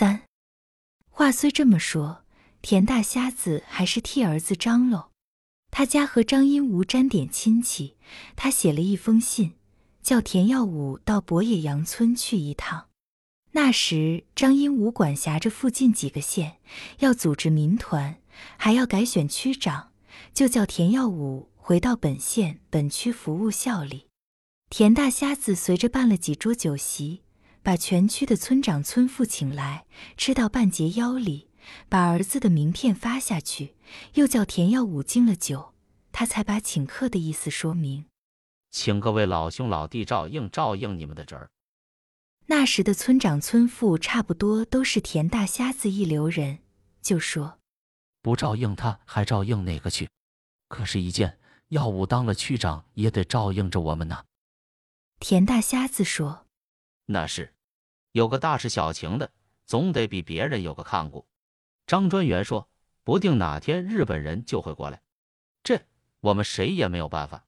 三话虽这么说，田大瞎子还是替儿子张罗。他家和张荫吴沾点亲戚，他写了一封信，叫田耀武到博野杨村去一趟。那时张荫吴管辖着附近几个县，要组织民团，还要改选区长，就叫田耀武回到本县本区服务效力。田大瞎子随着办了几桌酒席。把全区的村长、村妇请来，吃到半截腰里，把儿子的名片发下去，又叫田耀武敬了酒，他才把请客的意思说明，请各位老兄老弟照应照应你们的侄儿。那时的村长、村妇差不多都是田大瞎子一流人，就说不照应他，还照应哪个去？可是，一见耀武当了区长，也得照应着我们呢。田大瞎子说。那是，有个大事小情的，总得比别人有个看顾。张专员说，不定哪天日本人就会过来，这我们谁也没有办法。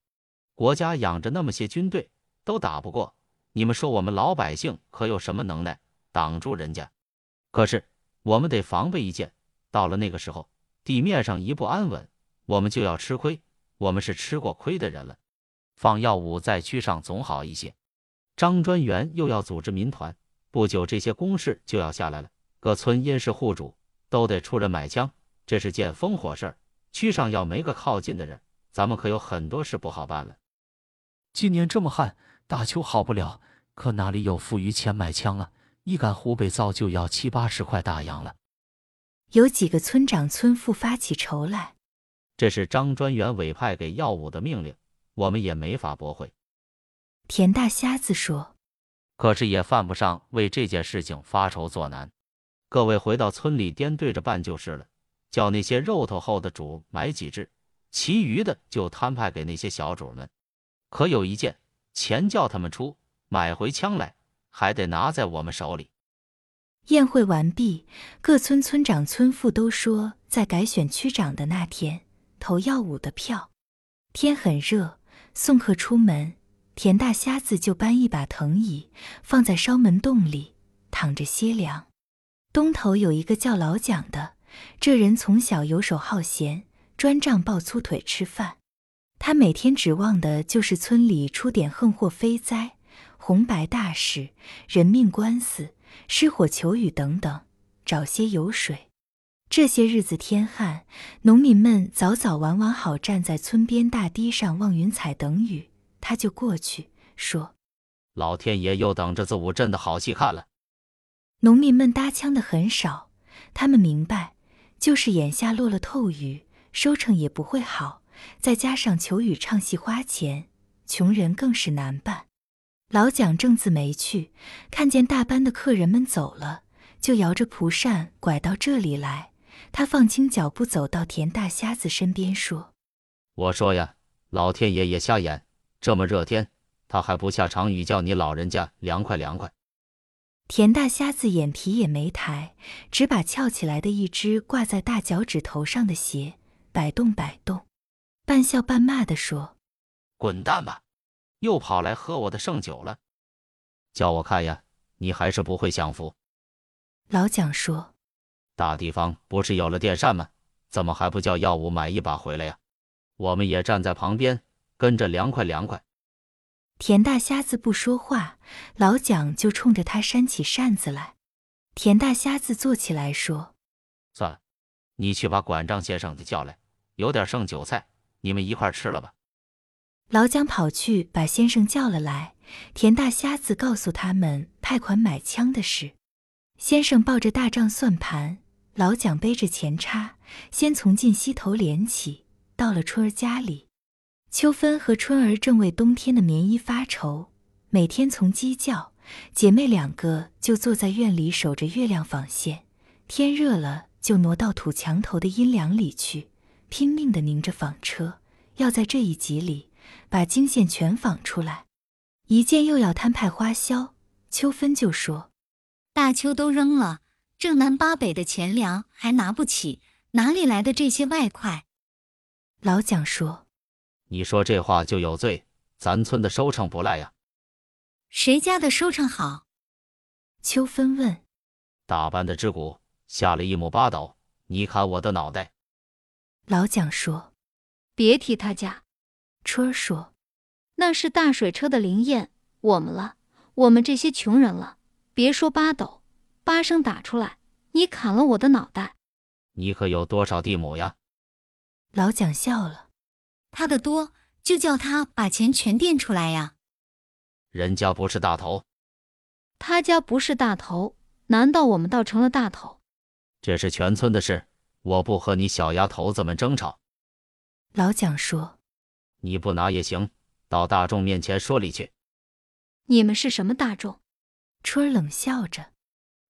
国家养着那么些军队，都打不过，你们说我们老百姓可有什么能耐挡住人家？可是我们得防备一件，到了那个时候，地面上一不安稳，我们就要吃亏。我们是吃过亏的人了，放药物在区上总好一些。张专员又要组织民团，不久这些公事就要下来了。各村因是户主，都得出人买枪，这是件风火事儿。区上要没个靠近的人，咱们可有很多事不好办了。今年这么旱，大秋好不了，可哪里有富余钱买枪啊？一杆湖北造就要七八十块大洋了。有几个村长村妇发起愁来。这是张专员委派给耀武的命令，我们也没法驳回。田大瞎子说：“可是也犯不上为这件事情发愁作难。各位回到村里颠对着办就是了。叫那些肉头厚的主买几只，其余的就摊派给那些小主们。可有一件，钱叫他们出，买回枪来还得拿在我们手里。”宴会完毕，各村村长村妇都说在改选区长的那天投耀武的票。天很热，送客出门。田大瞎子就搬一把藤椅，放在烧门洞里躺着歇凉。东头有一个叫老蒋的，这人从小游手好闲，专仗抱粗腿吃饭。他每天指望的就是村里出点横祸非灾、红白大事、人命官司、失火求雨等等，找些油水。这些日子天旱，农民们早早晚晚好站在村边大堤上望云彩等雨。他就过去说：“老天爷又等着子午镇的好戏看了。”农民们搭腔的很少，他们明白，就是眼下落了透雨，收成也不会好，再加上求雨唱戏花钱，穷人更是难办。老蒋正自没去，看见大班的客人们走了，就摇着蒲扇拐到这里来。他放轻脚步走到田大瞎子身边说：“我说呀，老天爷也瞎眼。”这么热天，他还不下场雨，叫你老人家凉快凉快。田大瞎子眼皮也没抬，只把翘起来的一只挂在大脚趾头上的鞋摆动摆动，半笑半骂地说：“滚蛋吧，又跑来喝我的剩酒了。叫我看呀，你还是不会享福。”老蒋说：“大地方不是有了电扇吗？怎么还不叫耀武买一把回来呀？我们也站在旁边。”跟着凉快凉快。田大瞎子不说话，老蒋就冲着他扇起扇子来。田大瞎子坐起来说：“算了，你去把管账先生的叫来，有点剩酒菜，你们一块吃了吧。”老蒋跑去把先生叫了来。田大瞎子告诉他们派款买枪的事。先生抱着大账算盘，老蒋背着钱叉，先从进西头连起，到了春儿家里。秋分和春儿正为冬天的棉衣发愁，每天从鸡叫，姐妹两个就坐在院里守着月亮纺线。天热了，就挪到土墙头的阴凉里去，拼命的拧着纺车，要在这一集里把经线全纺出来。一件又要摊派花销，秋分就说：“大秋都扔了，正南八北的钱粮还拿不起，哪里来的这些外快？”老蒋说。你说这话就有罪，咱村的收成不赖呀。谁家的收成好？秋芬问。打扮的之鼓下了一亩八斗，你砍我的脑袋。老蒋说：“别提他家。”春儿说：“那是大水车的灵验，我们了，我们这些穷人了。别说八斗，八声打出来，你砍了我的脑袋。”你可有多少地亩呀？老蒋笑了，他的多，就叫他把钱全垫出来呀。人家不是大头，他家不是大头，难道我们倒成了大头？这是全村的事，我不和你小丫头子们争吵。老蒋说：“你不拿也行，到大众面前说理去。”你们是什么大众？春儿冷笑着，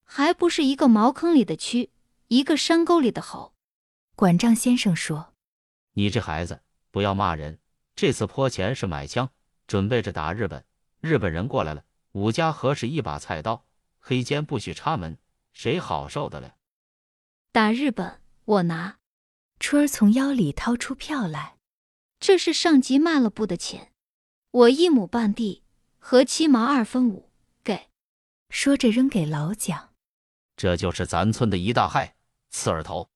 还不是一个茅坑里的蛆。一个山沟里的猴，管账先生说：“你这孩子不要骂人。这次泼钱是买枪，准备着打日本。日本人过来了，武家合是一把菜刀，黑肩不许插门，谁好受得了？打日本，我拿。”春儿从腰里掏出票来，这是上级卖了布的钱，我一亩半地，合七毛二分五，给。说着扔给老蒋，这就是咱村的一大害。刺耳头，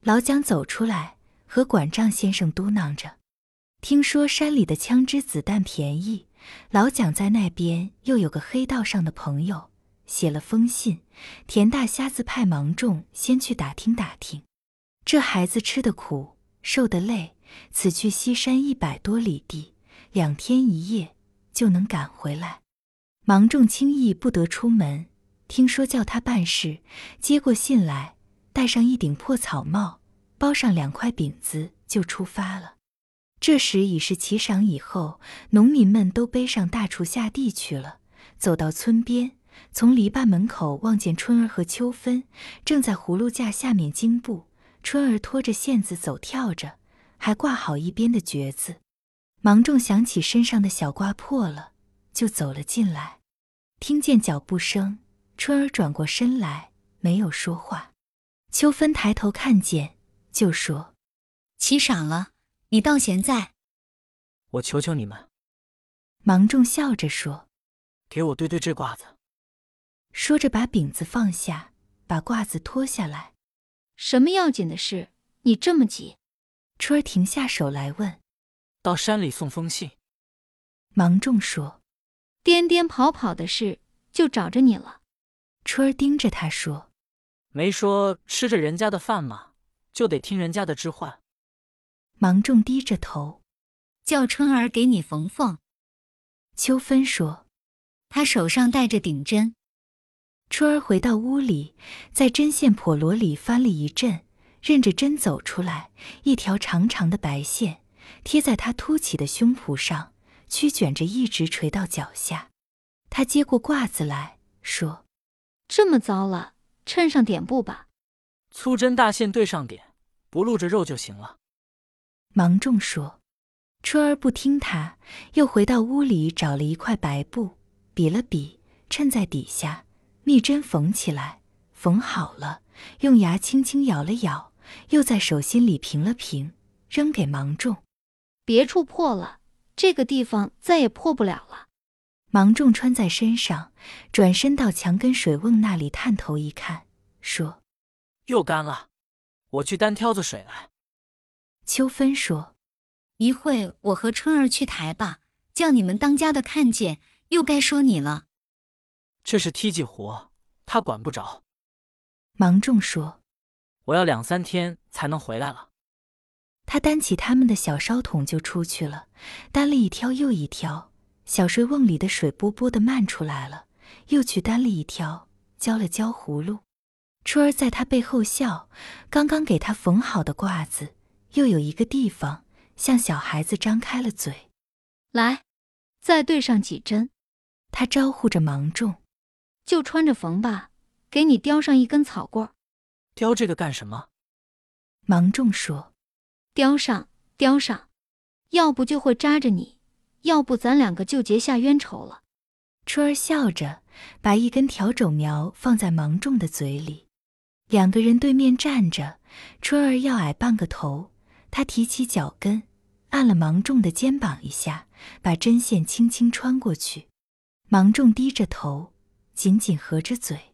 老蒋走出来，和管账先生嘟囔着：“听说山里的枪支子弹便宜，老蒋在那边又有个黑道上的朋友，写了封信，田大瞎子派芒种先去打听打听。这孩子吃的苦，受的累，此去西山一百多里地，两天一夜就能赶回来。芒种轻易不得出门，听说叫他办事，接过信来。”戴上一顶破草帽，包上两块饼子，就出发了。这时已是齐晌以后，农民们都背上大锄下地去了。走到村边，从篱笆门口望见春儿和秋芬正在葫芦架下面经步。春儿拖着线子走跳着，还挂好一边的橛子。芒种想起身上的小褂破了，就走了进来。听见脚步声，春儿转过身来，没有说话。秋芬抬头看见，就说：“起晌了，你到现在。”我求求你们。芒种笑着说：“给我堆堆这褂子。”说着把饼子放下，把褂子脱下来。什么要紧的事？你这么急？春儿停下手来问：“到山里送封信。”芒种说：“颠颠跑跑的事，就找着你了。”春儿盯着他说。没说吃着人家的饭吗？就得听人家的置换。芒种低着头，叫春儿给你缝缝。秋芬说：“他手上带着顶针。”春儿回到屋里，在针线笸箩里翻了一阵，认着针走出来，一条长长的白线贴在他凸起的胸脯上，曲卷着一直垂到脚下。他接过褂子来说：“这么糟了。”衬上点布吧，粗针大线对上点，不露着肉就行了。芒种说，春儿不听他，又回到屋里找了一块白布，比了比，衬在底下，密针缝起来，缝好了，用牙轻轻咬了咬，又在手心里平了平，扔给芒种。别处破了，这个地方再也破不了了。芒种穿在身上，转身到墙根水瓮那里探头一看，说：“又干了，我去担挑子水来。”秋芬说：“一会我和春儿去抬吧，叫你们当家的看见，又该说你了。”这是梯级活，他管不着。芒种说：“我要两三天才能回来了。”他担起他们的小烧桶就出去了，担了一挑又一挑。小水瓮里的水波波的漫出来了，又去担了一挑，浇了浇葫芦。春儿在他背后笑，刚刚给他缝好的褂子，又有一个地方像小孩子张开了嘴。来，再对上几针。他招呼着芒种，就穿着缝吧。给你叼上一根草棍儿。叼这个干什么？芒种说：“叼上，叼上，要不就会扎着你。”要不咱两个就结下冤仇了。春儿笑着，把一根笤帚苗放在芒种的嘴里。两个人对面站着，春儿要矮半个头，他提起脚跟，按了芒种的肩膀一下，把针线轻轻穿过去。芒种低着头，紧紧合着嘴。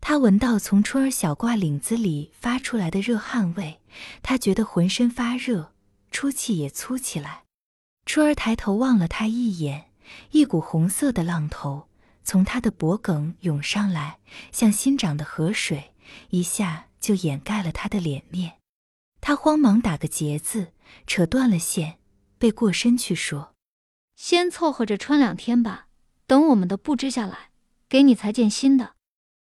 他闻到从春儿小褂领子里发出来的热汗味，他觉得浑身发热，出气也粗起来。春儿抬头望了他一眼，一股红色的浪头从他的脖颈涌上来，像新涨的河水，一下就掩盖了他的脸面。他慌忙打个结子，扯断了线，背过身去说：“先凑合着穿两天吧，等我们的布织下来，给你裁件新的。”